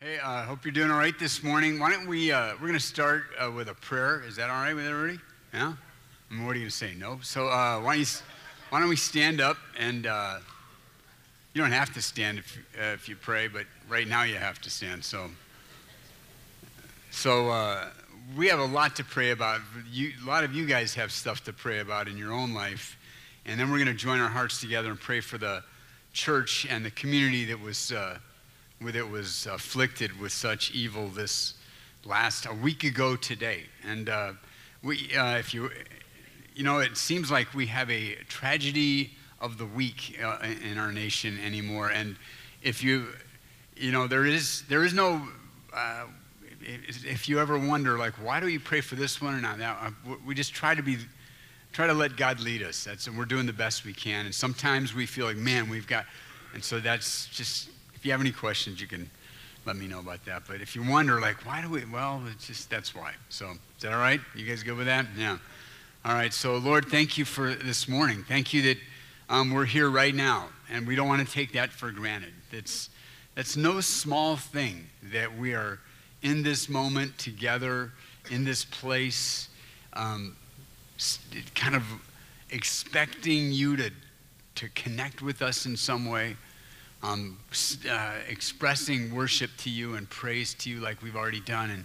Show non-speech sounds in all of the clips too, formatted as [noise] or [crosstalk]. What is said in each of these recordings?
Hey, I uh, hope you're doing all right this morning. Why don't we, uh, we're going to start uh, with a prayer. Is that all right with everybody? Yeah? I mean, what are you going to say? No? So uh, why, don't you, why don't we stand up and uh, you don't have to stand if, uh, if you pray, but right now you have to stand. So, so we have a lot to pray about. You, a lot of you guys have stuff to pray about in your own life. And then we're going to join our hearts together and pray for the church and the community that was that was afflicted with such evil this last a week ago today. And uh, we, uh, if you, you know, it seems like we have a tragedy of the week uh, in our nation anymore. And if you, you know, there is there is no. Uh, if you ever wonder, like, why do we pray for this one or not that, uh, we just try to be, try to let God lead us. That's and we're doing the best we can. And sometimes we feel like, man, we've got, and so that's just if you have any questions, you can let me know about that. But if you wonder, like, why do we? Well, it's just that's why. So is that all right? You guys good with that? Yeah. All right. So Lord, thank you for this morning. Thank you that um, we're here right now, and we don't want to take that for granted. That's that's no small thing that we are in this moment together in this place, um, kind of expecting you to to connect with us in some way um, uh, expressing worship to you and praise to you like we've already done, and,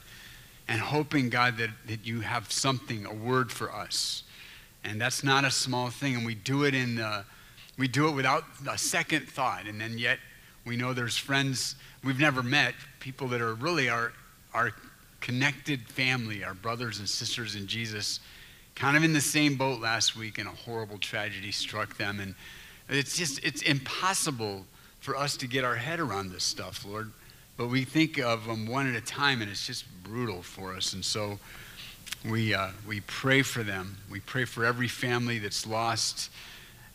and hoping, God, that, that you have something, a word for us. And that's not a small thing, and we do it in the, we do it without a second thought, and then yet we know there's friends we've never met, people that are really our, our connected family, our brothers and sisters in Jesus, kind of in the same boat last week, and a horrible tragedy struck them. And it's just, it's impossible for us to get our head around this stuff, Lord. But we think of them one at a time, and it's just brutal for us. And so we, uh, we pray for them. We pray for every family that's lost.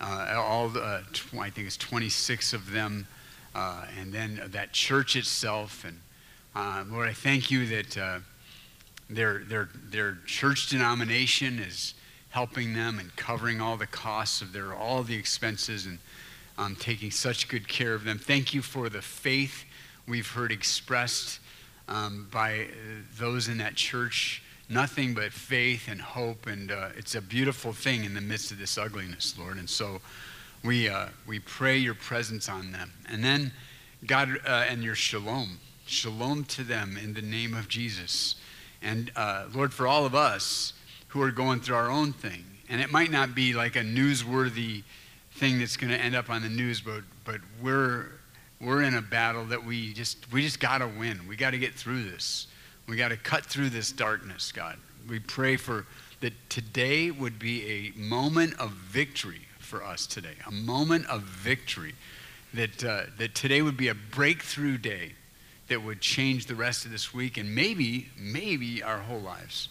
Uh, all the, uh, tw- I think it's 26 of them, uh, and then that church itself. And uh, Lord, I thank you that uh, their, their, their church denomination is helping them and covering all the costs of their all the expenses and um, taking such good care of them. Thank you for the faith we've heard expressed um, by uh, those in that church. Nothing but faith and hope, and uh, it's a beautiful thing in the midst of this ugliness, Lord. And so we, uh, we pray your presence on them. And then, God, uh, and your shalom. Shalom to them in the name of Jesus. And uh, Lord, for all of us who are going through our own thing, and it might not be like a newsworthy thing that's going to end up on the news, but, but we're, we're in a battle that we just, we just got to win. We got to get through this. We got to cut through this darkness, God. We pray for that today would be a moment of victory for us today, a moment of victory. That, uh, that today would be a breakthrough day that would change the rest of this week and maybe, maybe our whole lives.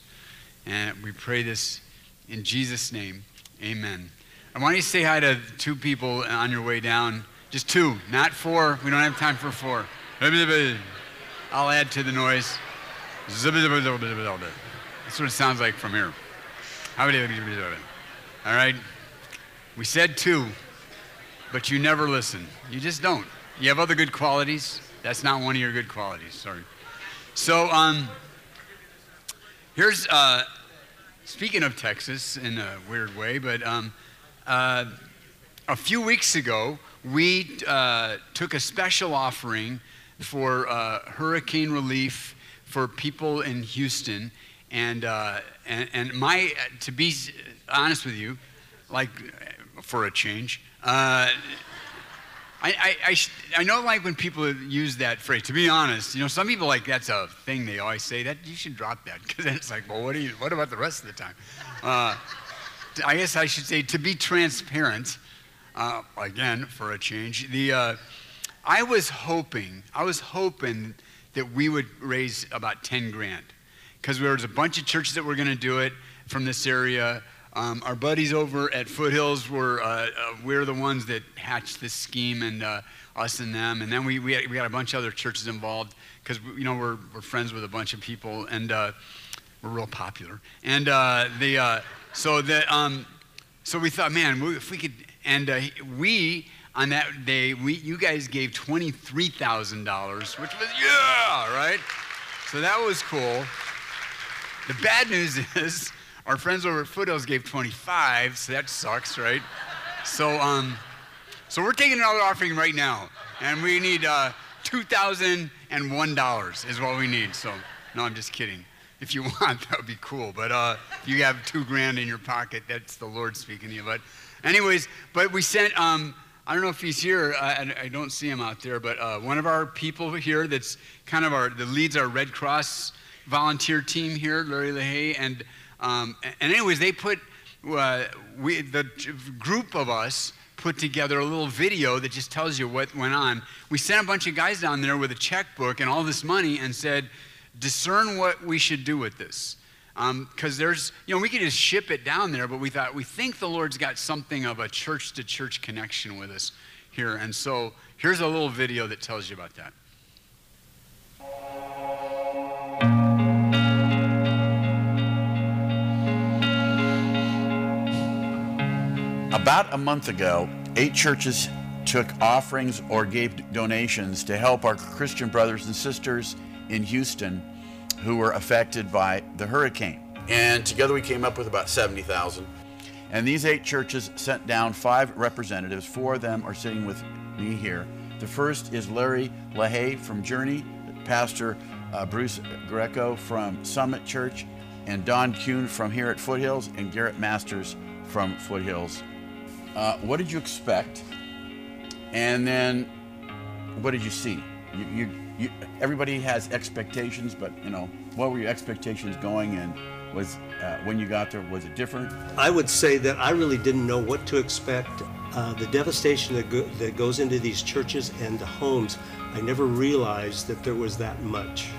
And we pray this in Jesus' name. Amen. I want you to say hi to two people on your way down. Just two, not four. We don't have time for four. I'll add to the noise. That's what it sounds like from here. All right? We said two, but you never listen. You just don't. You have other good qualities. That's not one of your good qualities. Sorry. So, um, here's, uh, speaking of Texas in a weird way, but um, uh, a few weeks ago, we uh, took a special offering for uh, hurricane relief for people in Houston. And, uh, and, and, my, to be honest with you, like for a change, uh, I, I, I, I, know like when people use that phrase, to be honest, you know, some people like that's a thing they always say that you should drop that because it's like, well, what, do you, what about the rest of the time? Uh, I guess I should say, to be transparent, uh, again, for a change, the, uh, I was hoping, I was hoping that we would raise about 10 grand because there was a bunch of churches that were going to do it from this area. Um, our buddies over at Foothills were, uh, uh, we're the ones that hatched this scheme and uh, us and them. And then we, we, had, we got a bunch of other churches involved because, you know, we're, we're friends with a bunch of people and uh, real popular. And uh, the, so that, um, so we thought, man, if we could, and uh, we on that day, we, you guys gave $23,000, which was, yeah, right? So that was cool. The bad news [laughs] is our friends over at Foothills gave 25, so that sucks, right? So, um, so we're taking another offering right now, and we need uh, $2,001 is what we need. So, no, I'm just kidding. If you [laughs] want, that would be cool. But uh, if you have two grand in your pocket, that's the Lord speaking to you. But, anyways, but we sent. Um, I don't know if he's here. I, I don't see him out there, but uh, one of our people here that's kind of our, the leads our Red Cross volunteer team here, Larry LaHaye. And, um, and anyways, they put, uh, we, the group of us put together a little video that just tells you what went on. We sent a bunch of guys down there with a checkbook and all this money and said, discern what we should do with this because um, there's, you know, we could just ship it down there, but we thought, we think the Lord's got something of a church to church connection with us here. And so here's a little video that tells you about that. About a month ago, eight churches took offerings or gave donations to help our Christian brothers and sisters in Houston who were affected by the hurricane. And together we came up with about 70,000. And these eight churches sent down five representatives. Four of them are sitting with me here. The first is Larry LaHaye from Journey, Pastor uh, Bruce Greco from Summit Church, and Don Kuhn from here at Foothills, and Garrett Masters from Foothills. Uh, what did you expect? And then what did you see? You, you, you, everybody has expectations, but you know, what were your expectations going and was uh, when you got there was it different? I would say that I really didn't know what to expect. Uh, the devastation that, go, that goes into these churches and the homes, I never realized that there was that much.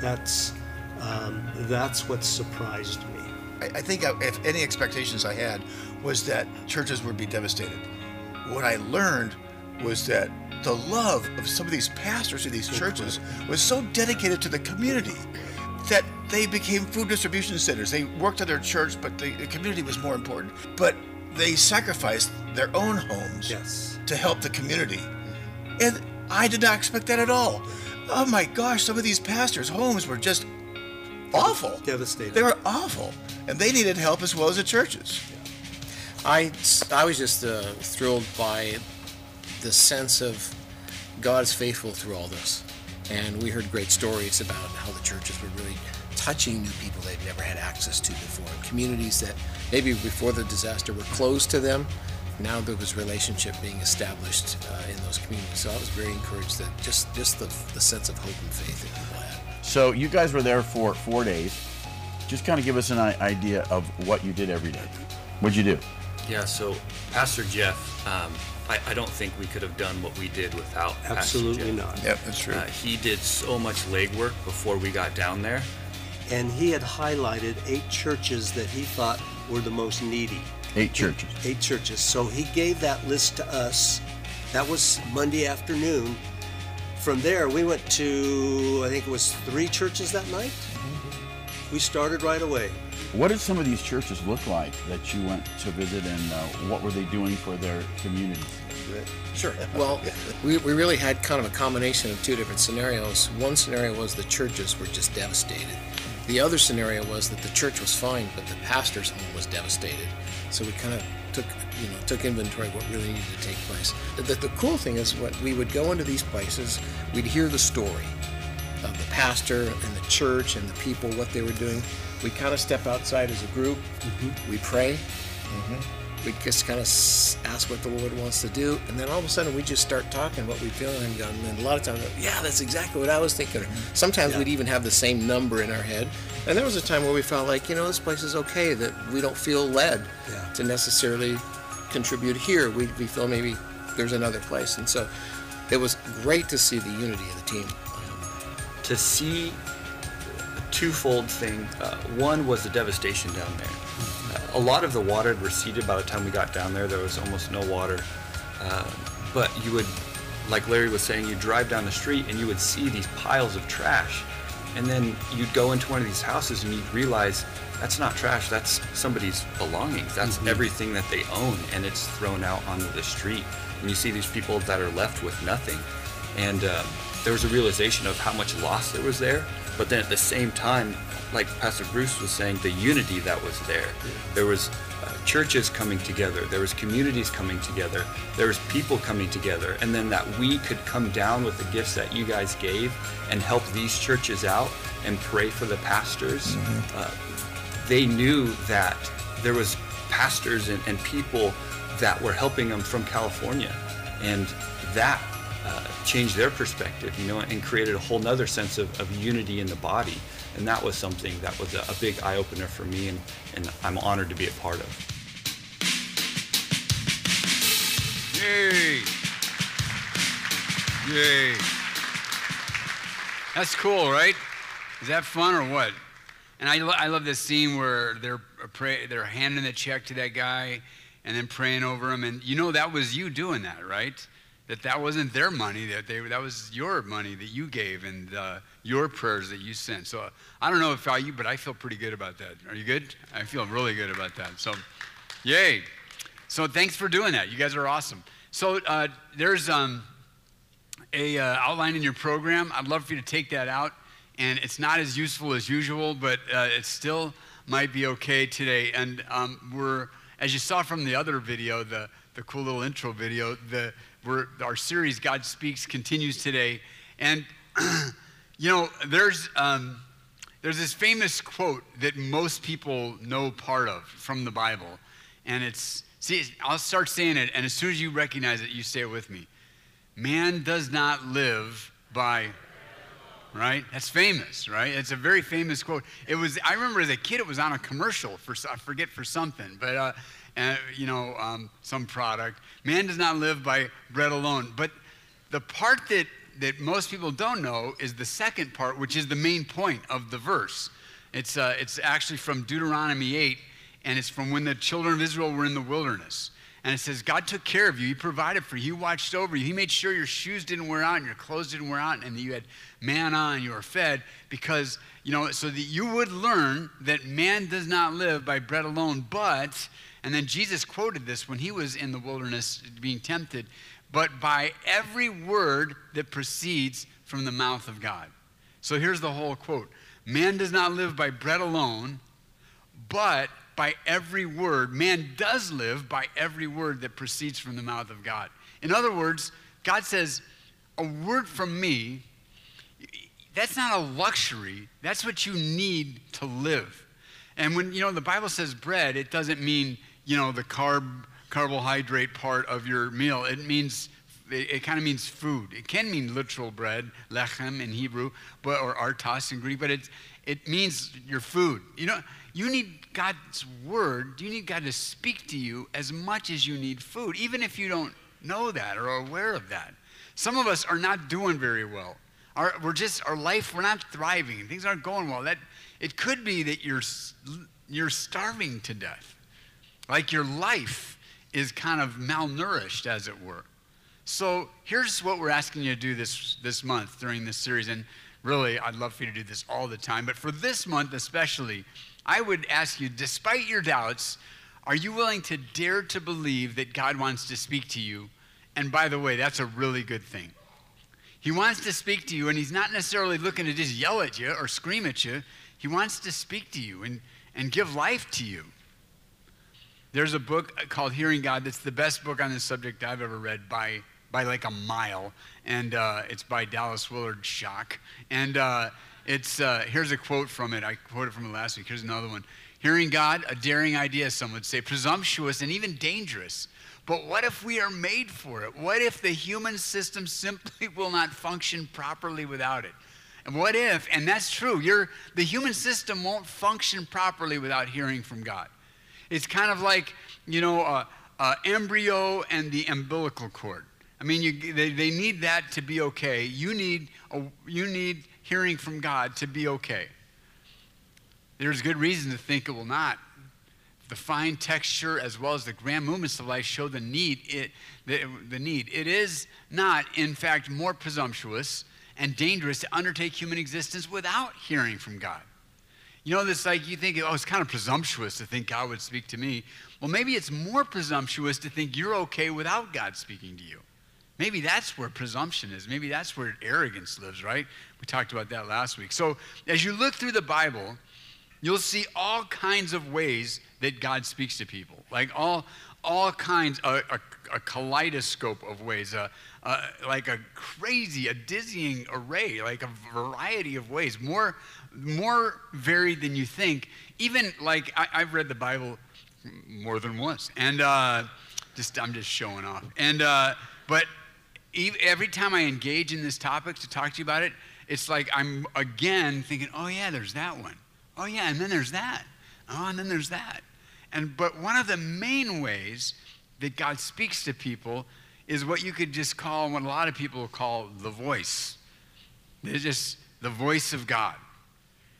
That's um, that's what surprised me. I, I think I, if any expectations I had was that churches would be devastated. What I learned was that the love of some of these pastors in these churches was so dedicated to the community that they became food distribution centers. They worked at their church, but the, the community was more important. But they sacrificed their own homes yes. to help the community. And I did not expect that at all. Oh my gosh, some of these pastors' homes were just awful. Devastating. They were awful. And they needed help as well as the churches. I, I was just uh, thrilled by the sense of God is faithful through all this. And we heard great stories about how the churches were really touching new people they'd never had access to before. Communities that maybe before the disaster were closed to them. Now there was relationship being established uh, in those communities. So I was very encouraged that just, just the, the sense of hope and faith that people had. So you guys were there for four days. Just kind of give us an idea of what you did every day. What'd you do? Yeah, so Pastor Jeff um, I, I, don't think we could have done what we did without absolutely not. Yep, that's true. Uh, he did so much legwork before we got down there, and he had highlighted eight churches that he thought were the most needy. Eight churches. Eight churches. So he gave that list to us. That was Monday afternoon. From there, we went to I think it was three churches that night. Mm-hmm. We started right away. What did some of these churches look like that you went to visit, and uh, what were they doing for their communities? Sure. Well, we, we really had kind of a combination of two different scenarios. One scenario was the churches were just devastated. The other scenario was that the church was fine, but the pastor's home was devastated. So we kind of took, you know, took inventory of what really needed to take place. The, the cool thing is, what we would go into these places, we'd hear the story of the pastor and the church and the people, what they were doing we kind of step outside as a group. Mm-hmm. We pray. Mm-hmm. We just kind of ask what the Lord wants to do, and then all of a sudden we just start talking what we feel, and, and a lot of times, yeah, that's exactly what I was thinking. Mm-hmm. Sometimes yeah. we'd even have the same number in our head. And there was a time where we felt like, you know, this place is okay, that we don't feel led yeah. to necessarily contribute here. We, we feel maybe there's another place. And so it was great to see the unity of the team. To see twofold thing. Uh, one was the devastation down there. Uh, a lot of the water had receded by the time we got down there. There was almost no water. Uh, but you would, like Larry was saying, you drive down the street and you would see these piles of trash. And then you'd go into one of these houses and you'd realize that's not trash, that's somebody's belongings. That's everything that they own, and it's thrown out onto the street. And you see these people that are left with nothing. And um, there was a realization of how much loss there was there. But then at the same time, like Pastor Bruce was saying, the unity that was there. There was uh, churches coming together. There was communities coming together. There was people coming together. And then that we could come down with the gifts that you guys gave and help these churches out and pray for the pastors. Uh, they knew that there was pastors and, and people that were helping them from California. And that uh, changed their perspective, you know, and created a whole nother sense of, of unity in the body. And that was something that was a, a big eye opener for me, and, and I'm honored to be a part of. Yay! Yay! That's cool, right? Is that fun or what? And I, lo- I love this scene where they're pray, they're handing the check to that guy and then praying over him, and you know that was you doing that, right? That that wasn't their money, that they that was your money that you gave and uh, your prayers that you sent. So I don't know if I you, but I feel pretty good about that. Are you good? I feel really good about that. So, yay! So thanks for doing that. You guys are awesome. So uh, there's um, a uh, outline in your program. I'd love for you to take that out. And it's not as useful as usual, but uh, it still might be okay today. And um, we're, as you saw from the other video, the, the cool little intro video, the, we're, our series, God Speaks, continues today. And, [clears throat] you know, there's, um, there's this famous quote that most people know part of from the Bible. And it's, see, I'll start saying it, and as soon as you recognize it, you say it with me. Man does not live by right? That's famous, right? It's a very famous quote. It was. I remember as a kid, it was on a commercial for I forget for something, but uh, uh, you know, um, some product. Man does not live by bread alone. But the part that that most people don't know is the second part, which is the main point of the verse. It's uh, it's actually from Deuteronomy 8, and it's from when the children of Israel were in the wilderness. And it says, God took care of you. He provided for you. He watched over you. He made sure your shoes didn't wear out and your clothes didn't wear out and that you had manna and you were fed because, you know, so that you would learn that man does not live by bread alone, but, and then Jesus quoted this when he was in the wilderness being tempted, but by every word that proceeds from the mouth of God. So here's the whole quote Man does not live by bread alone, but by every word. Man does live by every word that proceeds from the mouth of God. In other words, God says, a word from me, that's not a luxury. That's what you need to live. And when, you know, the Bible says bread, it doesn't mean, you know, the carb, carbohydrate part of your meal. It means, it, it kind of means food. It can mean literal bread, lechem in Hebrew, but, or artos in Greek, but it, it means your food. You know, you need God's word, you need God to speak to you as much as you need food, even if you don't know that or are aware of that. Some of us are not doing very well. Our, we're just, our life, we're not thriving. Things aren't going well. That, it could be that you're, you're starving to death. Like your life is kind of malnourished, as it were. So here's what we're asking you to do this, this month during this series. And really, I'd love for you to do this all the time. But for this month especially, I would ask you, despite your doubts, are you willing to dare to believe that God wants to speak to you? And by the way, that's a really good thing. He wants to speak to you, and He's not necessarily looking to just yell at you or scream at you. He wants to speak to you and, and give life to you. There's a book called Hearing God that's the best book on this subject I've ever read by, by like a mile, and uh, it's by Dallas Willard Shock. And uh, it's, uh, here's a quote from it. I quoted from it last week. Here's another one. Hearing God, a daring idea, some would say, presumptuous and even dangerous. But what if we are made for it? What if the human system [laughs] simply will not function properly without it? What if, and that's true, you the human system won't function properly without hearing from God. It's kind of like, you know, uh, uh, embryo and the umbilical cord. I mean, you, they, they need that to be okay. You need, a, you need hearing from God to be okay. There's good reason to think it will not. The fine texture as well as the grand movements of life show the need. It, the, the need. It is not, in fact, more presumptuous and dangerous to undertake human existence without hearing from God. You know, this like you think, oh, it's kind of presumptuous to think God would speak to me. Well, maybe it's more presumptuous to think you're okay without God speaking to you. Maybe that's where presumption is. Maybe that's where arrogance lives, right? We talked about that last week. So, as you look through the Bible, you'll see all kinds of ways that God speaks to people. Like all, all kinds, a, a, a kaleidoscope of ways, a, like a crazy, a dizzying array, like a variety of ways, more, more varied than you think. Even like I, have read the Bible more than once, and uh, just I'm just showing off. And uh, but every time I engage in this topic to talk to you about it, it's like I'm again thinking, oh yeah, there's that one. Oh yeah, and then there's that. Oh, and then there's that. And but one of the main ways that God speaks to people is what you could just call what a lot of people call the voice. It's just the voice of God.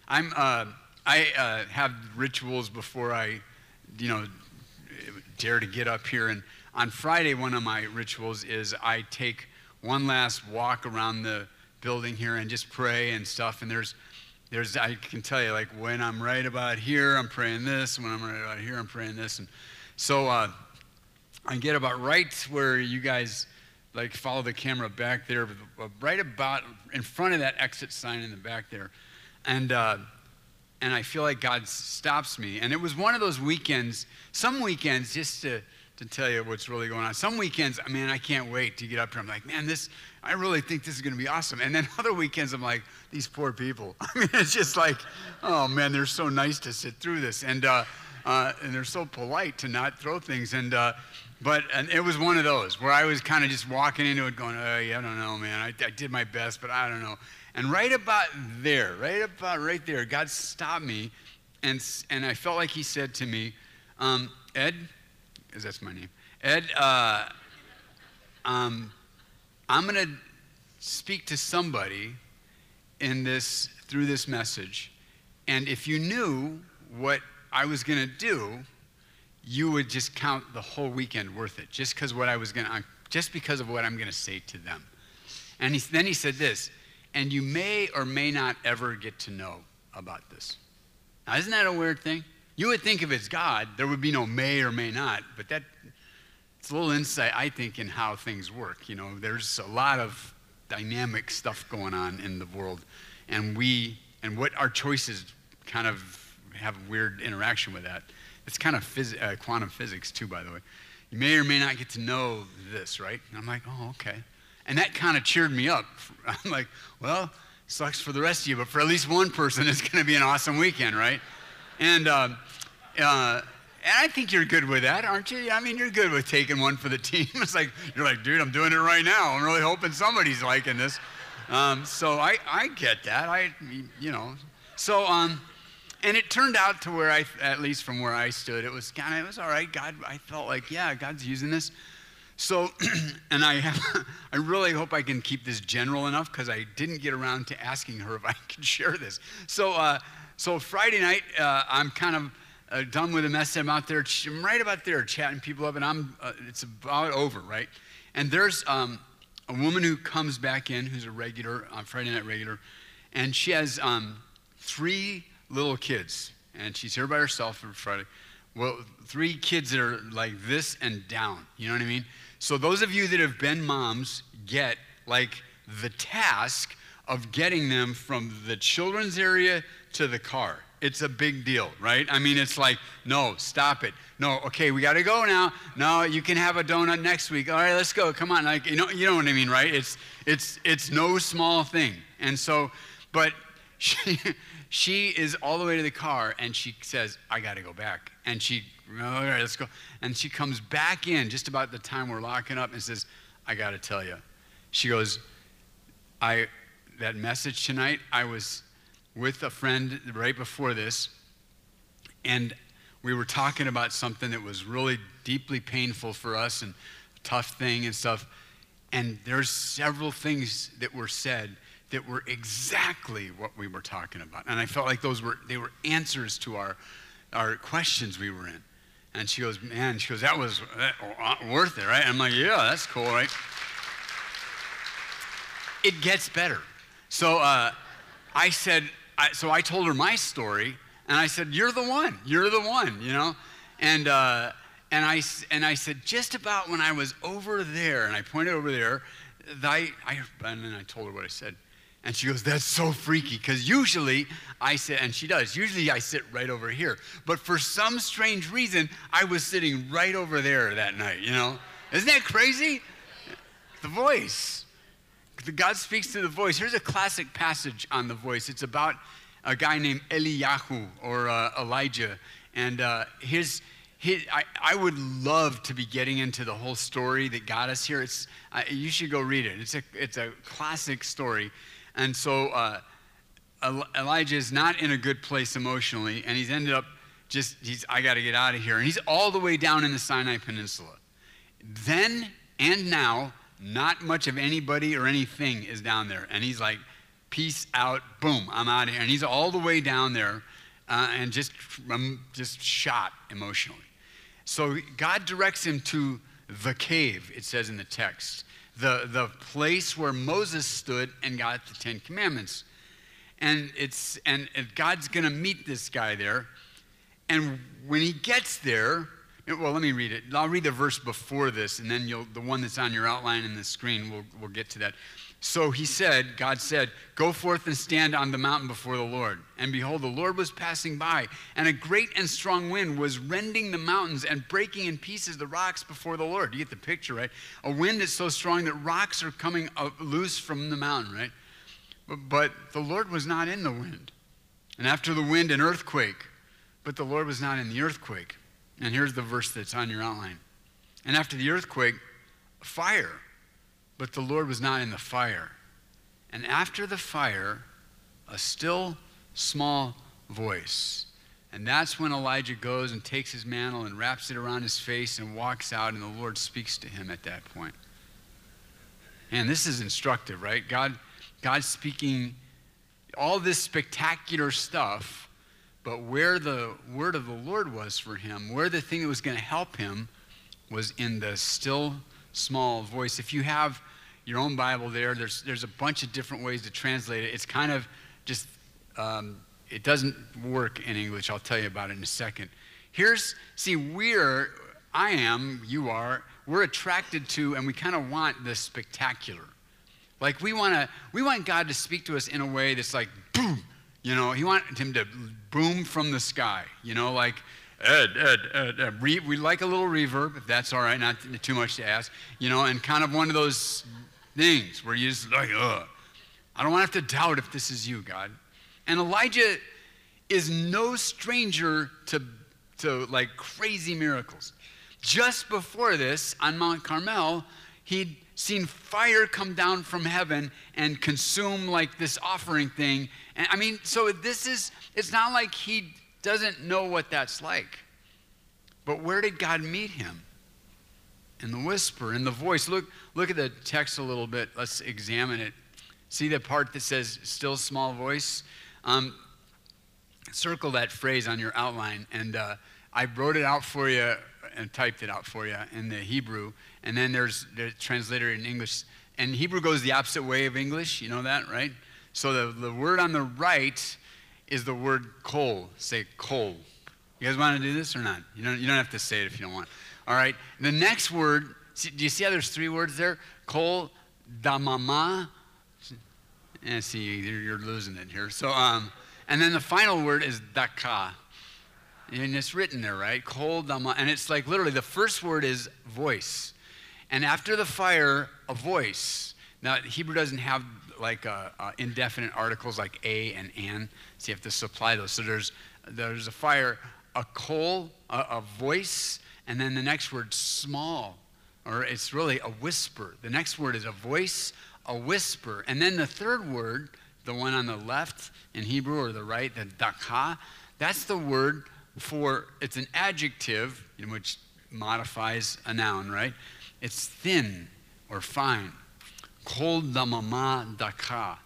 I'm uh, I uh, have rituals before I, you know, dare to get up here and on Friday, one of my rituals is I take one last walk around the building here and just pray and stuff. And there's, there's, I can tell you, like when I'm right about here, I'm praying this. When I'm right about here, I'm praying this. And so uh, I get about right where you guys like follow the camera back there, right about in front of that exit sign in the back there. And, uh, and I feel like God stops me. And it was one of those weekends, some weekends, just to, to tell you what's really going on. Some weekends, I mean, I can't wait to get up here. I'm like, man, this, I really think this is going to be awesome. And then [laughs] other weekends, I'm like, these poor people. [laughs] I mean, it's just like, oh man, they're so nice to sit through this. And, uh, uh, and they're so polite to not throw things. And, uh, but it was one of those where I was kind of just walking into it going, oh, yeah, I don't know, man. I, I did my best, but I don't know. And right about there, right about right there, God stopped me. And, and I felt like he said to me, um, Ed, because that's my name. Ed, uh, um, I'm going to speak to somebody in this through this message, and if you knew what I was going to do, you would just count the whole weekend worth it, just because what I was going to, just because of what I'm going to say to them. And he, then he said this, and you may or may not ever get to know about this. Now, isn't that a weird thing? You would think if it's God, there would be no may or may not, but that it's a little insight, I think, in how things work. You know, there's a lot of dynamic stuff going on in the world, and we and what our choices kind of have a weird interaction with that. It's kind of phys- uh, quantum physics too, by the way. You may or may not get to know this, right? And I'm like, oh, okay. And that kind of cheered me up. [laughs] I'm like, well, sucks for the rest of you, but for at least one person, it's going to be an awesome weekend, right? And, uh, uh, and I think you're good with that, aren't you? I mean, you're good with taking one for the [laughs] team. It's like, you're like, dude, I'm doing it right now. I'm really hoping somebody's liking this. Um, so I, I get that. I, you know. So, um, and it turned out to where I, at least from where I stood, it was kind of, it was all right. God, I felt like, yeah, God's using this. So, [clears throat] and I, have, [laughs] I really hope I can keep this general enough because I didn't get around to asking her if I [laughs] could share this. So, uh, so Friday night, uh, I'm kind of uh, done with the message. I'm out there, I'm right about there, chatting people up, and I'm, uh, it's about over, right? And there's um, a woman who comes back in, who's a regular, uh, Friday night regular, and she has um, three little kids, and she's here by herself for Friday. Well, three kids that are like this and down. You know what I mean? So those of you that have been moms get like the task of getting them from the children's area to the car. It's a big deal, right? I mean, it's like, no, stop it. No, okay, we got to go now. No, you can have a donut next week. All right, let's go. Come on, like you know, you know what I mean, right? It's it's it's no small thing. And so, but [laughs] she she is all the way to the car, and she says, "I got to go back." And she, all right, let's go. And she comes back in just about the time we're locking up, and says, "I got to tell you." She goes, "I that message tonight. I was." with a friend right before this, and we were talking about something that was really deeply painful for us and tough thing and stuff. And there's several things that were said that were exactly what we were talking about. And I felt like those were they were answers to our our questions we were in. And she goes, man, she goes, that was uh, worth it, right? I'm like, yeah, that's cool, right? It gets better. So uh, I said, I, so I told her my story, and I said, "You're the one. You're the one." You know, and uh, and I and I said, just about when I was over there, and I pointed over there, I, I and then I told her what I said, and she goes, "That's so freaky," because usually I sit, and she does. Usually I sit right over here, but for some strange reason, I was sitting right over there that night. You know, isn't that crazy? The voice. God speaks to the voice. Here's a classic passage on the voice. It's about a guy named Eliyahu or uh, Elijah, and uh, his. I, I, would love to be getting into the whole story that got us here. It's, uh, you should go read it. It's a, it's a classic story. And so uh, Elijah is not in a good place emotionally, and he's ended up just, he's, I got to get out of here. And he's all the way down in the Sinai Peninsula. Then and now, not much of anybody or anything is down there. And he's like, peace out, boom, I'm out of here. And he's all the way down there uh, and just, um, just shot emotionally. So God directs him to the cave, it says in the text, the, the place where Moses stood and got the Ten Commandments. And, it's, and God's going to meet this guy there. And when he gets there, well, let me read it. I'll read the verse before this, and then you'll, the one that's on your outline in the screen, we'll, we'll get to that. So he said, God said, Go forth and stand on the mountain before the Lord. And behold, the Lord was passing by, and a great and strong wind was rending the mountains and breaking in pieces the rocks before the Lord. You get the picture, right? A wind that's so strong that rocks are coming loose from the mountain, right? But, the Lord was not in the wind. And after the wind, an earthquake. But the Lord was not in the earthquake. And here's the verse that's on your outline. And after the earthquake, fire. But the Lord was not in the fire. And after the fire, a still small voice. And that's when Elijah goes and takes his mantle and wraps it around his face and walks out, and the Lord speaks to him at that point. And this is instructive, right? God, God speaking all this spectacular stuff but where the word of the Lord was for him, where the thing that was going to help him was in the still small voice. If you have your own Bible there, there's, there's a bunch of different ways to translate it. It's kind of just, um, it doesn't work in English. I'll tell you about it in a second. Here's, see, we're, I am, you are, we're attracted to, and we kind of want the spectacular. Like we want to, we want God to speak to us in a way that's like, boom, you know, he wanted him to boom from the sky, you know, like, Ed, Ed, Ed, Ed. we like a little reverb, if that's all right, not too much to ask, you know, and kind of one of those things where you just like, ugh. I don't want to have to doubt if this is you, God. And Elijah is no stranger to, to like crazy miracles. Just before this, on Mount Carmel, he'd seen fire come down from heaven and consume like this offering thing. And I mean, so this is, it's not like he doesn't know what that's like. But where did God meet him? In the whisper, in the voice. Look, look at the text a little bit. Let's examine it. See the part that says still small voice? Um, circle that phrase on your outline. And uh, I wrote it out for you and typed it out for you in the Hebrew. And then there's the translator in English. And Hebrew goes the opposite way of English. You know that, right? So the, the word on the right is the word kol. Say kol. You guys want to do this or not? You don't, you don't have to say it if you don't want. All right. The next word, see, do you see how there's three words there? Kol, damama. And see, you're, you're losing it here. So, um, and then the final word is daka. And it's written there, right? Kol dama. And it's like literally the first word is voice. And after the fire, a voice. Now, Hebrew doesn't have like uh, uh, indefinite articles like a and an, so you have to supply those. So there's, there's a fire, a kol, a, a voice, and then the next word, small, or it's really a whisper. The next word is a voice, a whisper. And then the third word, the one on the left in Hebrew or the right, the daka, that's the word for, it's an adjective in which modifies a noun, right? It's thin or fine. Kol damama daka.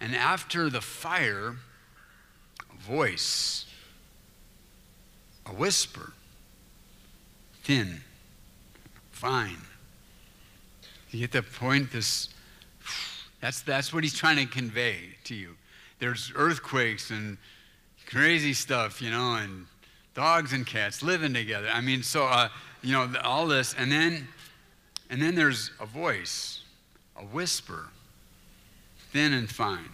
And after the fire, a voice, a whisper, thin, fine. You get the point? This, That's, that's what he's trying to convey to you. There's earthquakes and crazy stuff, you know, and dogs and cats living together. I mean, so, uh, you know, all this. And then, and then there's a voice, a whisper, thin and fine.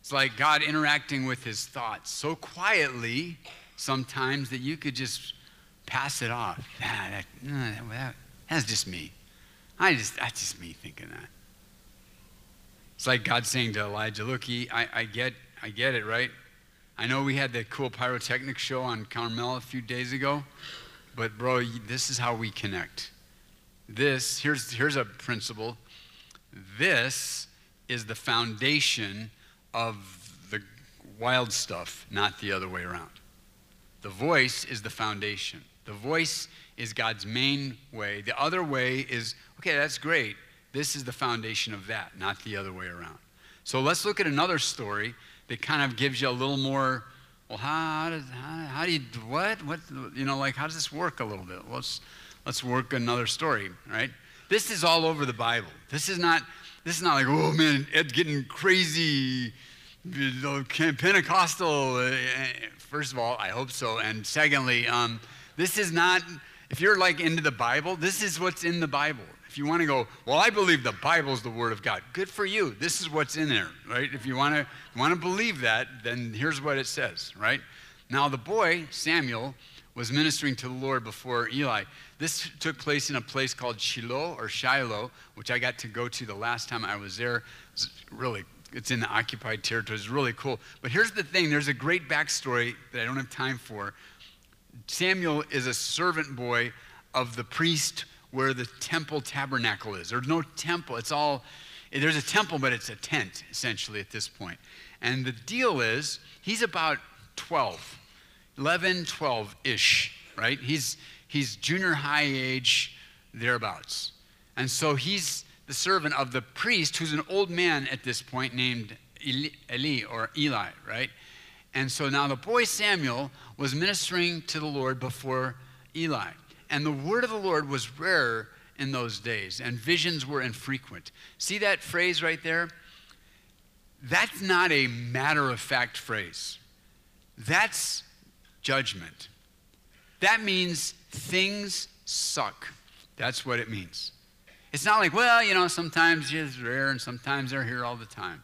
It's like God interacting with his thoughts so quietly sometimes that you could just pass it off. Ah, that, that, that's just me. I just, that's just me thinking that. It's like God saying to Elijah, look, he, I, I, get, I get it, right? I know we had that cool pyrotechnic show on Carmel a few days ago, but bro, this is how we connect. This, here's, here's a principle. This is the foundation of the wild stuff, not the other way around. The voice is the foundation. The voice is God's main way. The other way is, okay, that's great. This is the foundation of that, not the other way around. So let's look at another story that kind of gives you a little more, well, how, does, how, how do you, what? What, you know, like, how does this work a little bit? Let's, let's work another story, right? This is all over the Bible. This is not, this is not like, oh man, Ed's getting crazy, Pentecostal. Uh, first of all, I hope so. And secondly, um, this is not, if you're like into the Bible, this is what's in the Bible. If you want to go, well, I believe the Bible is the Word of God. Good for you. This is what's in there, right? If you want to want to believe that, then here's what it says, right? Now the boy Samuel was ministering to the Lord before Eli. This took place in a place called Shiloh or Shiloh, which I got to go to the last time I was there. It's really, it's in the occupied territory. It's really cool. But here's the thing: there's a great backstory that I don't have time for. Samuel is a servant boy of the priest where the temple tabernacle is. There's no temple. It's all, there's a temple, but it's a tent, essentially, at this point. And the deal is, he's about 12, 11, 12 ish, right? He's, he's junior high age, thereabouts. And so he's the servant of the priest, who's an old man at this point named Eli or Eli, right? And so now the boy Samuel was ministering to the Lord before Eli. And the word of the Lord was rare in those days, and visions were infrequent. See that phrase right there? That's not a matter of fact phrase. That's judgment. That means things suck. That's what it means. It's not like, well, you know, sometimes it's rare and sometimes they're here all the time.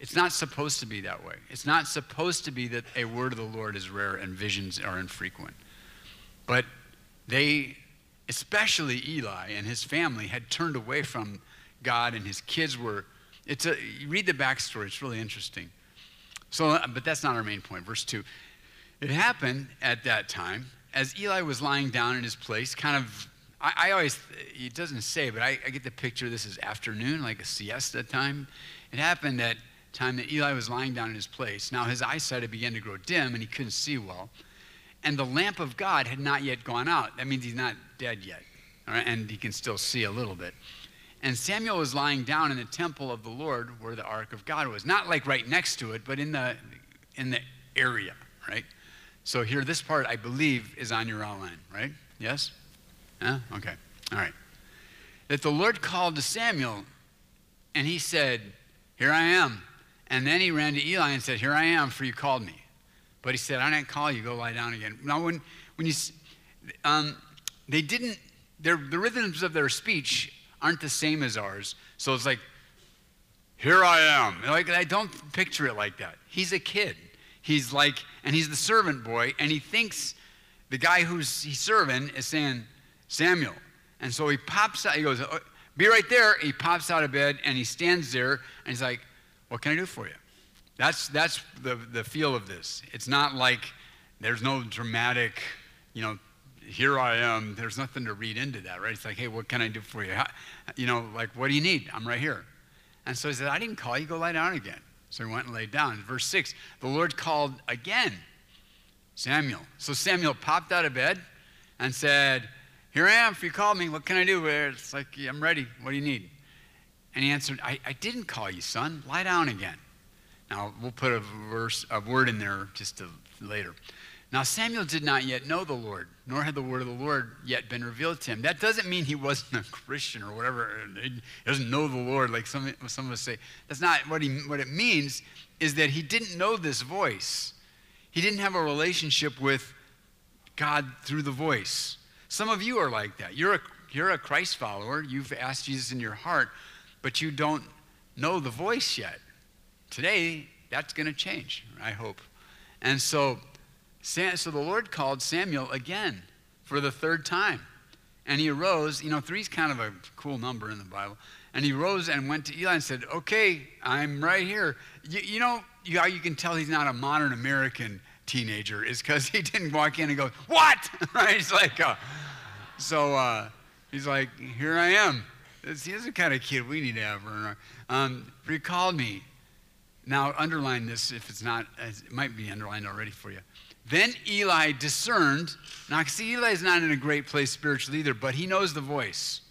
It's not supposed to be that way. It's not supposed to be that a word of the Lord is rare and visions are infrequent. But they, especially Eli and his family, had turned away from God, and his kids were. It's a, read the backstory, it's really interesting. So, but that's not our main point. Verse 2. It happened at that time, as Eli was lying down in his place, kind of, I, I always, it doesn't say, but I, I, get the picture this is afternoon, like a siesta time. It happened at time that Eli was lying down in his place. Now his eyesight had begun to grow dim and he couldn't see well and the lamp of God had not yet gone out. That means he's not dead yet, and he can still see a little bit. And Samuel was lying down in the temple of the Lord where the ark of God was. Not like right next to it, but in the, in the area, right? So here, this part, I believe, is on your outline, right? Yes? Yeah? Okay. All right. That the Lord called to Samuel, and he said, Here I am. And then he ran to Eli and said, Here I am, for you called me. But he said, I didn't call you, go lie down again. Now, when, when you, um, they didn't, their, the rhythms of their speech aren't the same as ours. So it's like, here I am. Like, I don't picture it like that. He's a kid. He's like, and he's the servant boy, and he thinks the guy who's he's serving is saying, Samuel. And so he pops out, he goes, oh, be right there. He pops out of bed and he stands there and he's like, what can I do for you? That's, that's the, the feel of this. It's not like there's no dramatic, you know, here I am. There's nothing to read into that, right? It's like, hey, what can I do for you? How, you know, like, what do you need? I'm right here. And so he said, I didn't call you. Go lie down again. So he went and laid down. Verse 6 the Lord called again Samuel. So Samuel popped out of bed and said, Here I am. If you called me, what can I do? It's like, I'm ready. What do you need? And he answered, I, I didn't call you, son. Lie down again. Now, we'll put a verse, a word in there just to, later. Now, Samuel did not yet know the Lord, nor had the word of the Lord yet been revealed to him. That doesn't mean he wasn't a Christian or whatever. He doesn't know the Lord, like some, some of us say. That's not what, he, what it means, is that he didn't know this voice. He didn't have a relationship with God through the voice. Some of you are like that. You're a, you're a Christ follower. You've asked Jesus in your heart, but you don't know the voice yet. Today, that's going to change, I hope. And so, so the Lord called Samuel again for the third time. And he arose, you know, three's kind of a cool number in the Bible. And he rose and went to Eli and said, Okay, I'm right here. You, you know you, how you can tell he's not a modern American teenager is because [laughs] he didn't walk in and go, What? [laughs] right? He's like, uh, So uh, he's like, Here I am. This, he's the kind of kid we need to have. Um, he called me. Now, underline this if it's not, it might be underlined already for you. Then Eli discerned. Now, see, Eli is not in a great place spiritually either, but he knows the voice.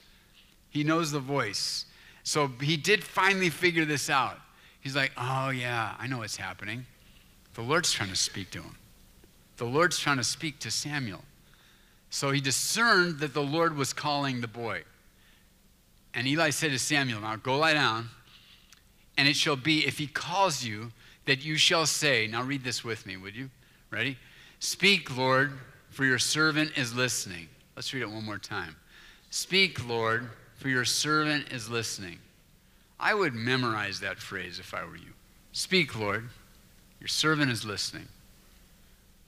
He knows the voice. So he did finally figure this out. He's like, oh, yeah, I know what's happening. The Lord's trying to speak to him. The Lord's trying to speak to Samuel. So he discerned that the Lord was calling the boy. And Eli said to Samuel, Now go lie down, and it shall be, if he calls you, that you shall say, Now read this with me, would you? Ready? Speak, Lord, for your servant is listening. Let's read it one more time. Speak, Lord, for your servant is listening. I would memorize that phrase if I were you. Speak, Lord, your servant is listening.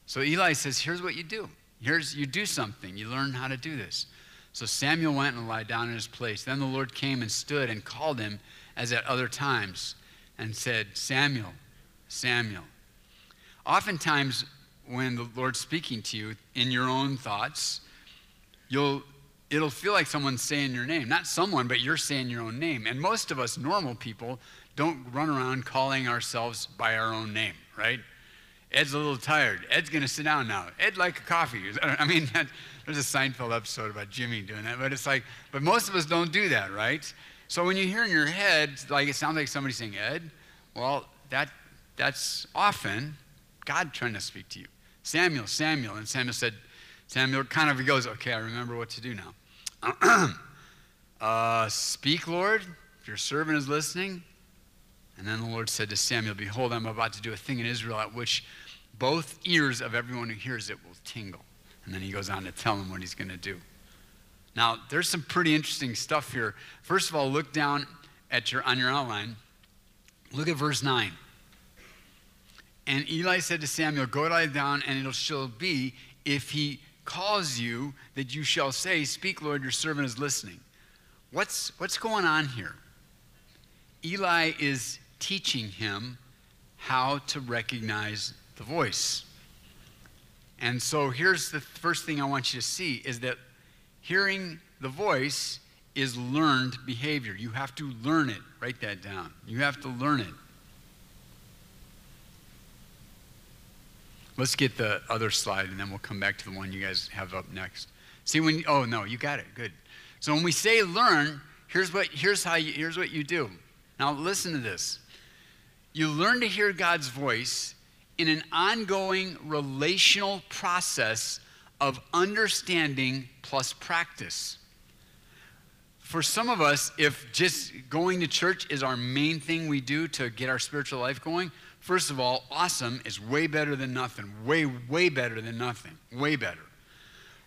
So Eli says, Here's what you do. Here's you do something. You learn how to do this. So Samuel went and lied down in his place. Then the Lord came and stood and called him as at other times and said, Samuel, Samuel. Oftentimes, when the Lord's speaking to you in your own thoughts, you'll it'll feel like someone's saying your name. Not someone, but you're saying your own name. And most of us normal people don't run around calling ourselves by our own name, right? Ed's a little tired. Ed's going to sit down now. Ed like a coffee. [laughs] I mean, there's a Seinfeld episode about Jimmy doing that, but it's like, but most of us don't do that, right? So when you hear in your head, like it sounds like somebody saying Ed, well, that that's often God trying to speak to you. Samuel, Samuel. And Samuel said, Samuel kind of goes, okay, I remember what to do now. [clears throat] uh, speak, Lord, if your servant is listening. And then the Lord said to Samuel, Behold, I'm about to do a thing in Israel at which both ears of everyone who hears it will tingle. And then he goes on to tell him what he's going to do. Now, there's some pretty interesting stuff here. First of all, look down at your, on your outline. Look at verse 9. And Eli said to Samuel, Go lie down, and it shall be, if he calls you, that you shall say, Speak, Lord, your servant is listening. What's, what's going on here? Eli is teaching him how to recognize the voice. And so here's the first thing I want you to see is that hearing the voice is learned behavior. You have to learn it. Write that down. You have to learn it. Let's get the other slide and then we'll come back to the one you guys have up next. See when oh no, you got it. Good. So when we say learn, here's what here's how you here's what you do. Now listen to this. You learn to hear God's voice in an ongoing relational process of understanding plus practice. For some of us, if just going to church is our main thing we do to get our spiritual life going, First of all, awesome is way better than nothing. Way, way better than nothing. Way better.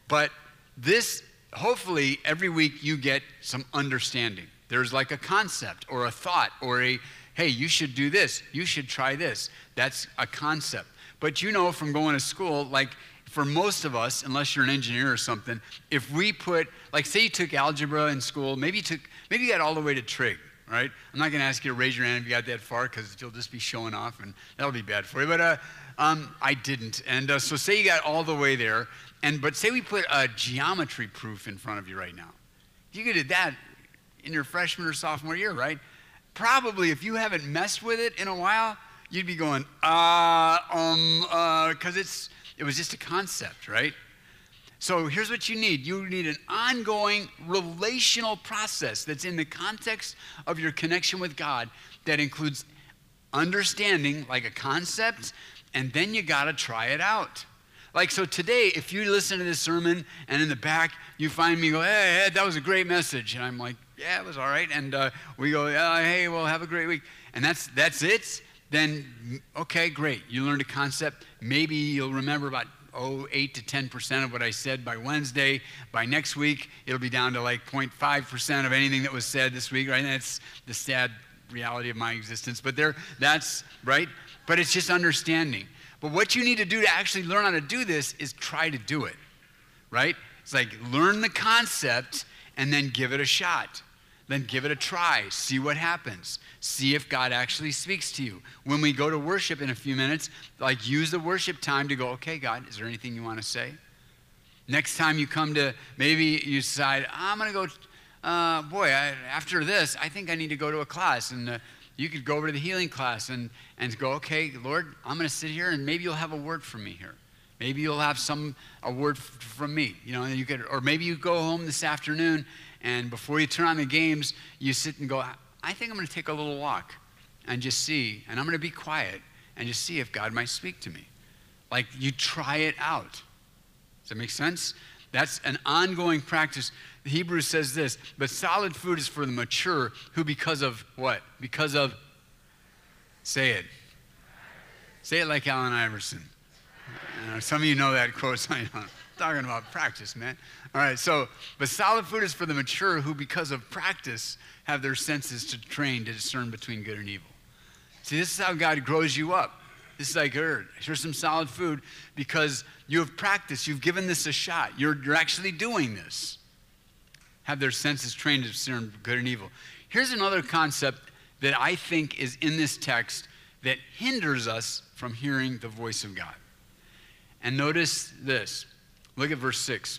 But this, hopefully, every week you get some understanding. There's like a concept or a thought or a, hey, you should do this. You should try this. That's a concept. But you know from going to school, like for most of us, unless you're an engineer or something, if we put, like, say you took algebra in school, maybe you took, maybe you got all the way to trig right? I'm not going to ask you to raise your hand if you got that far because you'll just be showing off and that'll be bad for you. But uh, um, I didn't. And uh, so say you got all the way there, and but say we put a geometry proof in front of you right now. You could do that in your freshman or sophomore year, right? Probably if you haven't messed with it in a while, you'd be going, uh, um, uh, because it's it was just a concept, right? So here's what you need you need an ongoing relational process that's in the context of your connection with God that includes understanding like a concept, and then you got to try it out. Like, so today, if you listen to this sermon and in the back you find me go, hey, Ed, that was a great message. And I'm like, yeah, it was all right. And uh, we go, uh, hey, well, have a great week. And that's, that's it. Then, okay, great. You learned a concept. Maybe you'll remember about oh, 8 to 10% of what I said by Wednesday. By next week, it'll be down to like 0.5% of anything that was said this week, right? And that's the sad reality of my existence. But there, that's, right? But it's just understanding. But what you need to do to actually learn how to do this is try to do it, right? It's like learn the concept and then give it a shot. Then give it a try. See what happens. See if God actually speaks to you. When we go to worship in a few minutes, like use the worship time to go, okay, God, is there anything you want to say? Next time you come to, maybe you decide, I'm going to go, uh, boy, I, after this, I think I need to go to a class. And uh, you could go over to the healing class and, and go, okay, Lord, I'm going to sit here and maybe you'll have a word for me here. Maybe you'll have some a word f- from me, you know, you could, or maybe you go home this afternoon and before you turn on the games, you sit and go, I think I'm going to take a little walk and just see, and I'm going to be quiet and just see if God might speak to me. Like you try it out. Does that make sense? That's an ongoing practice. The Hebrews says this, but solid food is for the mature who because of what? Because of say it. Say it like Allen Iverson. Some of you know that quote. [laughs] Talking about practice, man. All right, so, but solid food is for the mature who, because of practice, have their senses to train to discern between good and evil. See, this is how God grows you up. This is like, here, here's some solid food because you have practiced. You've given this a shot. You're, you're actually doing this. Have their senses trained to discern good and evil. Here's another concept that I think is in this text that hinders us from hearing the voice of God. And notice this. Look at verse 6.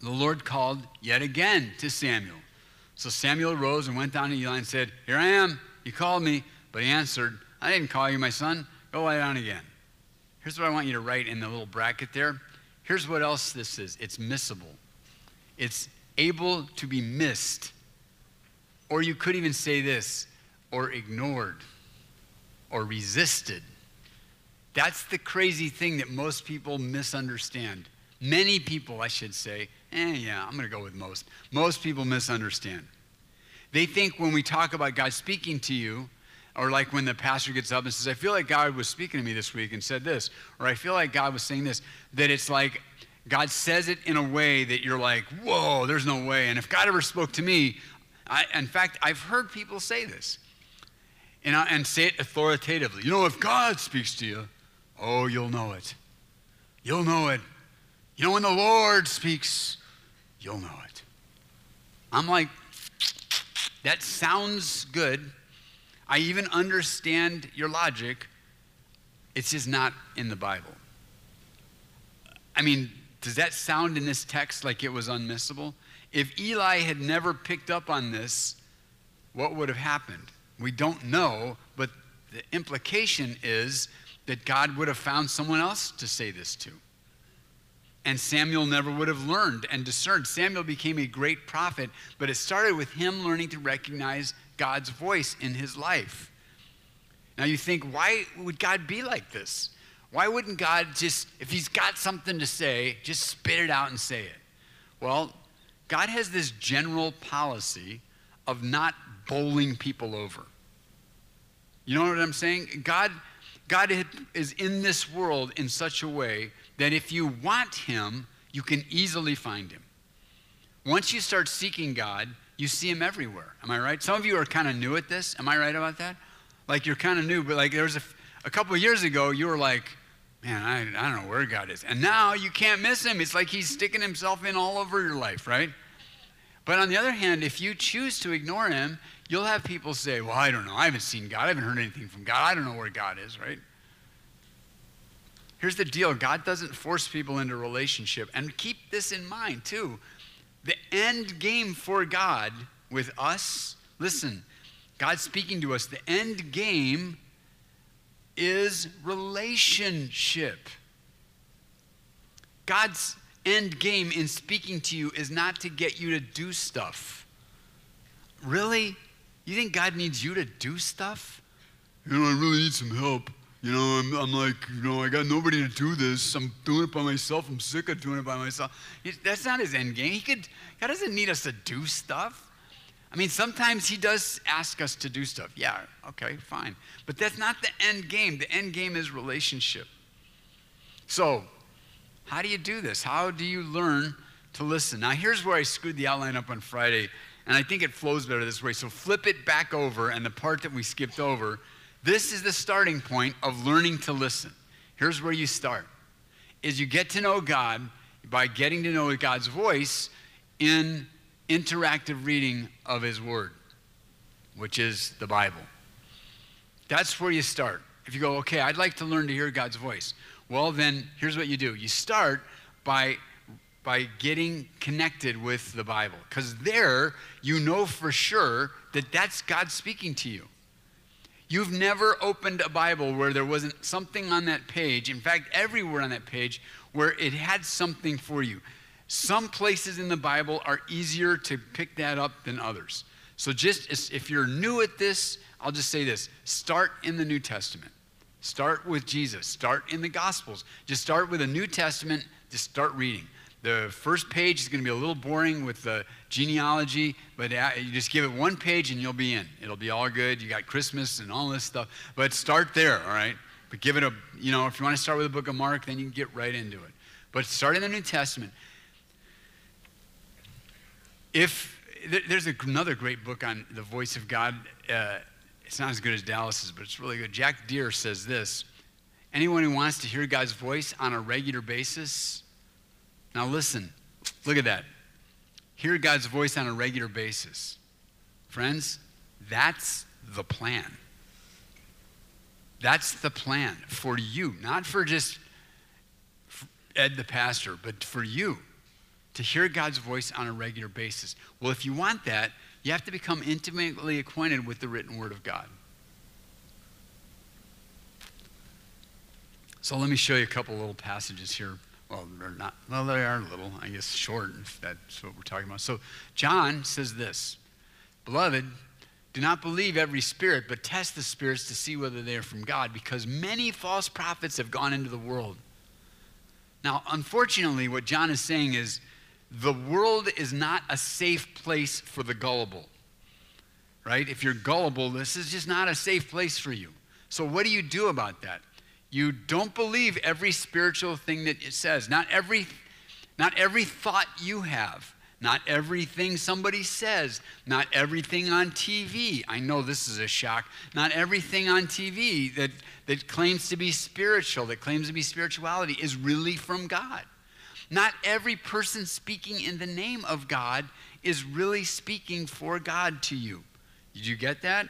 The Lord called yet again to Samuel. So Samuel rose and went down to Eli and said, Here I am. You called me. But he answered, I didn't call you, my son. Go lie down again. Here's what I want you to write in the little bracket there. Here's what else this is it's missable, it's able to be missed. Or you could even say this, or ignored, or resisted. That's the crazy thing that most people misunderstand. Many people, I should say, eh, yeah, I'm going to go with most. Most people misunderstand. They think when we talk about God speaking to you, or like when the pastor gets up and says, I feel like God was speaking to me this week and said this, or I feel like God was saying this, that it's like God says it in a way that you're like, whoa, there's no way. And if God ever spoke to me, I, in fact, I've heard people say this and, I, and say it authoritatively. You know, if God speaks to you, oh, you'll know it. You'll know it. You know, when the Lord speaks, you'll know it. I'm like, that sounds good. I even understand your logic. It's just not in the Bible. I mean, does that sound in this text like it was unmissable? If Eli had never picked up on this, what would have happened? We don't know, but the implication is that God would have found someone else to say this to. And Samuel never would have learned and discerned. Samuel became a great prophet, but it started with him learning to recognize God's voice in his life. Now you think, why would God be like this? Why wouldn't God just, if he's got something to say, just spit it out and say it? Well, God has this general policy of not bowling people over. You know what I'm saying? God, God is in this world in such a way that if you want Him, you can easily find Him. Once you start seeking God, you see Him everywhere. Am I right? Some of you are kind of new at this. Am I right about that? Like you're kind of new, but like there was a, a couple of years ago, you were like, man, I, I don't know where God is. And now you can't miss Him. It's like He's sticking Himself in all over your life, right? But on the other hand, if you choose to ignore Him, you'll have people say, well, I don't know. I haven't seen God. I haven't heard anything from God. I don't know where God is, right? Here's the deal God doesn't force people into relationship. And keep this in mind, too. The end game for God with us, listen, God's speaking to us, the end game is relationship. God's end game in speaking to you is not to get you to do stuff. Really? You think God needs you to do stuff? You know, I really need some help. You know, I'm, I'm like, you know, I got nobody to do this. I'm doing it by myself. I'm sick of doing it by myself. He, that's not his end game. He could, God doesn't need us to do stuff. I mean, sometimes he does ask us to do stuff. Yeah, okay, fine. But that's not the end game. The end game is relationship. So, how do you do this? How do you learn to listen? Now, here's where I screwed the outline up on Friday, and I think it flows better this way. So, flip it back over, and the part that we skipped over, this is the starting point of learning to listen. Here's where you start. Is you get to know God by getting to know God's voice in interactive reading of his word, which is the Bible. That's where you start. If you go, okay, I'd like to learn to hear God's voice. Well, then here's what you do. You start by by getting connected with the Bible cuz there you know for sure that that's God speaking to you. You've never opened a Bible where there wasn't something on that page, in fact, everywhere on that page, where it had something for you. Some places in the Bible are easier to pick that up than others. So, just if you're new at this, I'll just say this start in the New Testament. Start with Jesus. Start in the Gospels. Just start with a New Testament. Just start reading. The first page is going to be a little boring with the genealogy, but you just give it one page and you'll be in. It'll be all good. You got Christmas and all this stuff. But start there, all right? But give it a, you know, if you want to start with the book of Mark, then you can get right into it. But start in the New Testament. If there's another great book on the voice of God, uh, it's not as good as Dallas's, but it's really good. Jack Deere says this Anyone who wants to hear God's voice on a regular basis, now listen, look at that. Hear God's voice on a regular basis. Friends, that's the plan. That's the plan for you, not for just Ed the pastor, but for you to hear God's voice on a regular basis. Well, if you want that, you have to become intimately acquainted with the written word of God. So let me show you a couple little passages here. Well, they're not, well, they are little, I guess, short, if that's what we're talking about. So John says this Beloved, do not believe every spirit, but test the spirits to see whether they are from God, because many false prophets have gone into the world. Now, unfortunately, what John is saying is the world is not a safe place for the gullible. Right? If you're gullible, this is just not a safe place for you. So, what do you do about that? You don't believe every spiritual thing that it says. Not every, not every thought you have. Not everything somebody says. Not everything on TV. I know this is a shock. Not everything on TV that, that claims to be spiritual, that claims to be spirituality, is really from God. Not every person speaking in the name of God is really speaking for God to you. Did you get that?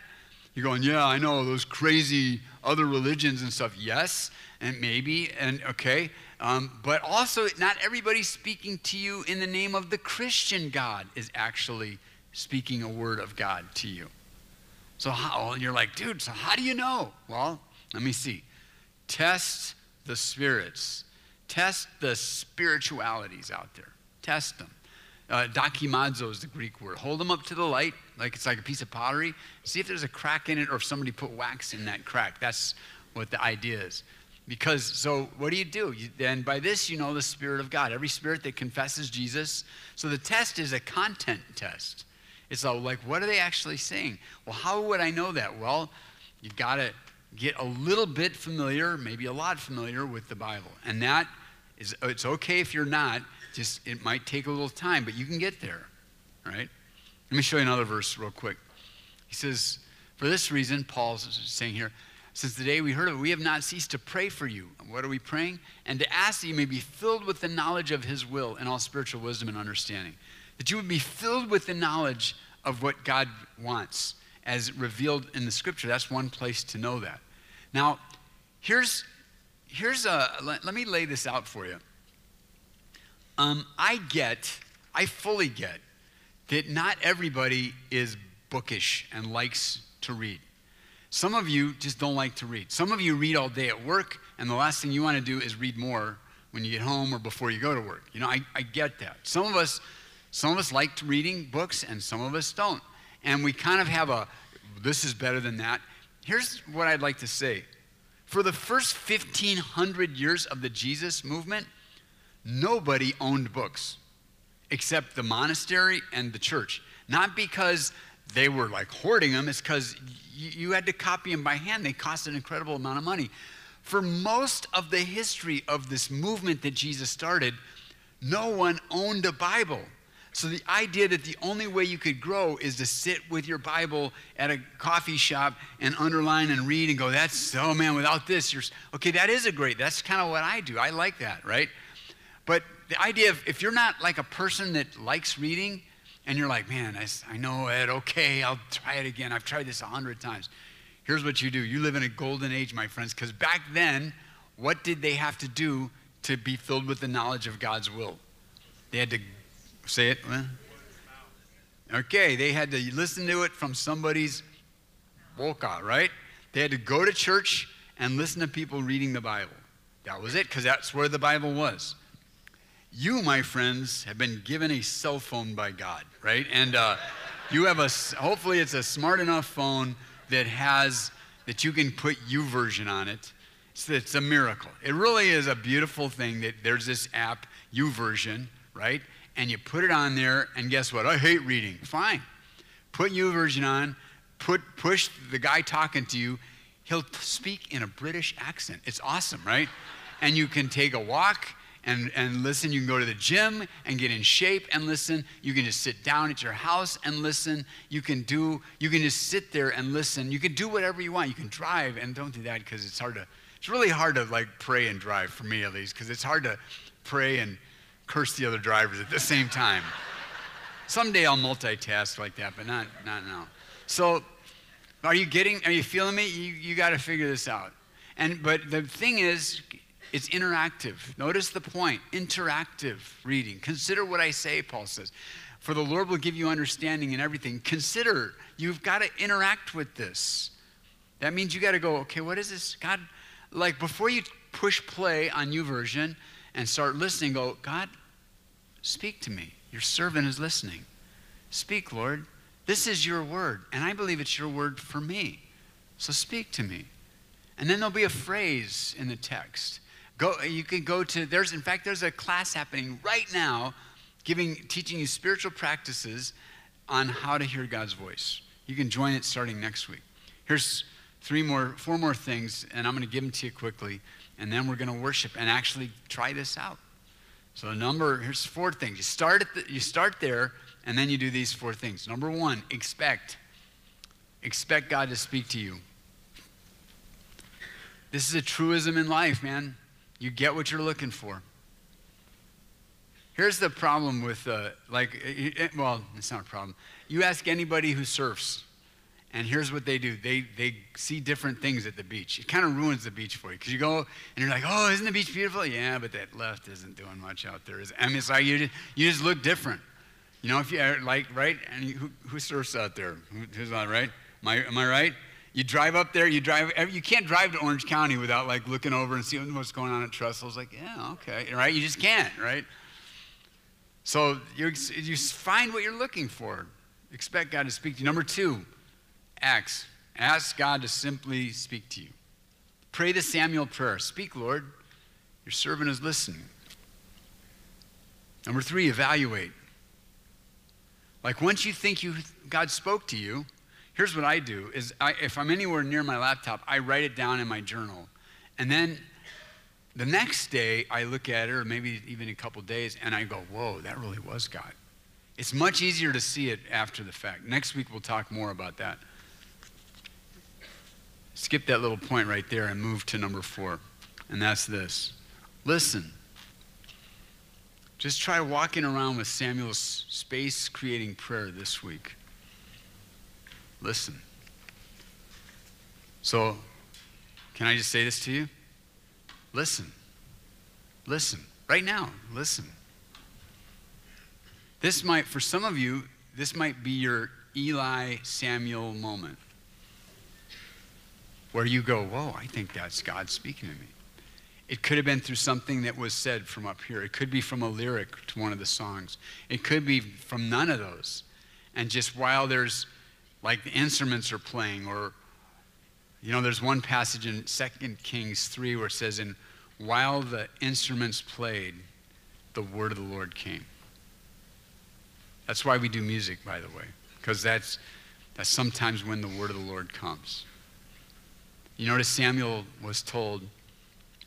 You're going, yeah, I know those crazy other religions and stuff. Yes, and maybe, and okay. Um, but also, not everybody speaking to you in the name of the Christian God is actually speaking a word of God to you. So, how? You're like, dude, so how do you know? Well, let me see. Test the spirits Test the spiritualities out there. Test them. Uh, dokimazo is the Greek word. Hold them up to the light, like it's like a piece of pottery. See if there's a crack in it or if somebody put wax in that crack. That's what the idea is. Because, so what do you do? You, and by this, you know the Spirit of God. Every spirit that confesses Jesus. So the test is a content test. It's all like, what are they actually saying? Well, how would I know that? Well, you've got to get a little bit familiar, maybe a lot familiar with the Bible. And that is, it's okay if you're not, just it might take a little time, but you can get there, right? Let me show you another verse real quick. He says, For this reason, Paul's saying here, since the day we heard of it, we have not ceased to pray for you. What are we praying? And to ask that you may be filled with the knowledge of his will and all spiritual wisdom and understanding. That you would be filled with the knowledge of what God wants as revealed in the scripture. That's one place to know that. Now, here's, here's a, let, let me lay this out for you. Um, I get, I fully get that not everybody is bookish and likes to read. Some of you just don't like to read. Some of you read all day at work, and the last thing you want to do is read more when you get home or before you go to work. You know, I, I get that. Some of us, some of us like reading books, and some of us don't. And we kind of have a, this is better than that. Here's what I'd like to say For the first 1500 years of the Jesus movement, nobody owned books except the monastery and the church. Not because they were like hoarding them, it's because you, had to copy them by hand. They cost an incredible amount of money. For most of the history of this movement that Jesus started, no one owned a Bible. So the idea that the only way you could grow is to sit with your Bible at a coffee shop and underline and read and go, that's, oh man, without this, you're, okay, that is a great, that's kind of what I do. I like that, right? But the idea of if you're not like a person that likes reading and you're like, man, I, I know it, okay, I'll try it again. I've tried this a hundred times. Here's what you do you live in a golden age, my friends, because back then, what did they have to do to be filled with the knowledge of God's will? They had to say it. Okay, they had to listen to it from somebody's boca, right? They had to go to church and listen to people reading the Bible. That was it, because that's where the Bible was. You, my friends, have been given a cell phone by God, right? And uh, you have a, hopefully, it's a smart enough phone that has, that you can put YouVersion on it. It's, it's a miracle. It really is a beautiful thing that there's this app, YouVersion, right? And you put it on there, and guess what? I hate reading. Fine. Put YouVersion on, put, push the guy talking to you. He'll speak in a British accent. It's awesome, right? And you can take a walk and, and listen. You can go to the gym and get in shape and listen. You can just sit down at your house and listen. You can do, you can just sit there and listen. You can do whatever you want. You can drive and don't do that because it's hard to, it's really hard to like pray and drive for me at least because it's hard to pray and curse the other drivers at the same time. Someday I'll multitask like that, but not, not now. So are you getting, are you feeling me? You, you got to figure this out. And, but the thing is, it's interactive. Notice the point interactive reading. Consider what I say, Paul says. For the Lord will give you understanding in everything. Consider, you've got to interact with this. That means you got to go, okay, what is this? God, like before you push play on YouVersion and start listening, go, God, speak to me. Your servant is listening. Speak, Lord. This is your word, and I believe it's your word for me. So speak to me. And then there'll be a phrase in the text Go, you can go to, there's, in fact, there's a class happening right now giving, teaching you spiritual practices on how to hear God's voice. You can join it starting next week. Here's three more, four more things, and I'm going to give them to you quickly, and then we're going to worship and actually try this out. So, number, here's four things. You start, at the, you start there, and then you do these four things. Number one, expect. Expect God to speak to you. This is a truism in life, man. You get what you're looking for. Here's the problem with, uh, like, it, well, it's not a problem. You ask anybody who surfs, and here's what they do they, they see different things at the beach. It kind of ruins the beach for you because you go and you're like, oh, isn't the beach beautiful? Yeah, but that left isn't doing much out there. I mean, it's like you just, you just look different. You know, if you like, right? And who, who surfs out there? Who, who's not right? Am I, am I right? You drive up there, you drive, you can't drive to Orange County without like looking over and seeing what's going on at Trestles. Like, yeah, okay, right? You just can't, right? So you, you find what you're looking for. Expect God to speak to you. Number two, acts. Ask God to simply speak to you. Pray the Samuel prayer. Speak, Lord. Your servant is listening. Number three, evaluate. Like once you think you God spoke to you, here's what I do is I, if I'm anywhere near my laptop, I write it down in my journal. And then the next day I look at it, or maybe even a couple days, and I go, whoa, that really was God. It's much easier to see it after the fact. Next week we'll talk more about that. Skip that little point right there and move to number four. And that's this listen. Just try walking around with Samuel's space creating prayer this week. Listen. So, can I just say this to you? Listen. Listen. Right now, listen. This might, for some of you, this might be your Eli Samuel moment where you go, Whoa, I think that's God speaking to me. It could have been through something that was said from up here. It could be from a lyric to one of the songs. It could be from none of those. And just while there's like the instruments are playing or You know, there's one passage in 2 Kings 3 where it says, And while the instruments played, the word of the Lord came. That's why we do music, by the way, because that's, that's sometimes when the word of the Lord comes. You notice Samuel was told,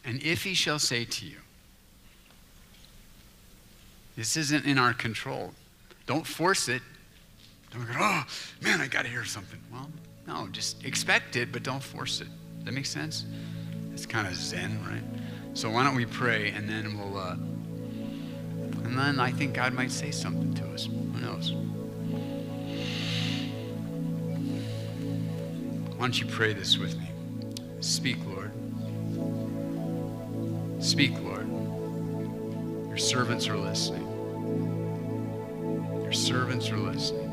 And if he shall say to you, this isn't in our control. Don't force it. Don't go, oh, man, I got to hear something. Well, no, just expect it, but don't force it. Does that make sense? It's kind of zen, right? So why don't we pray and then we'll, uh, and then I think God might say something to us. Who knows? Why don't you pray this with me? Speak, Lord. Speak, Lord. Your servants are listening. Your servants are listening.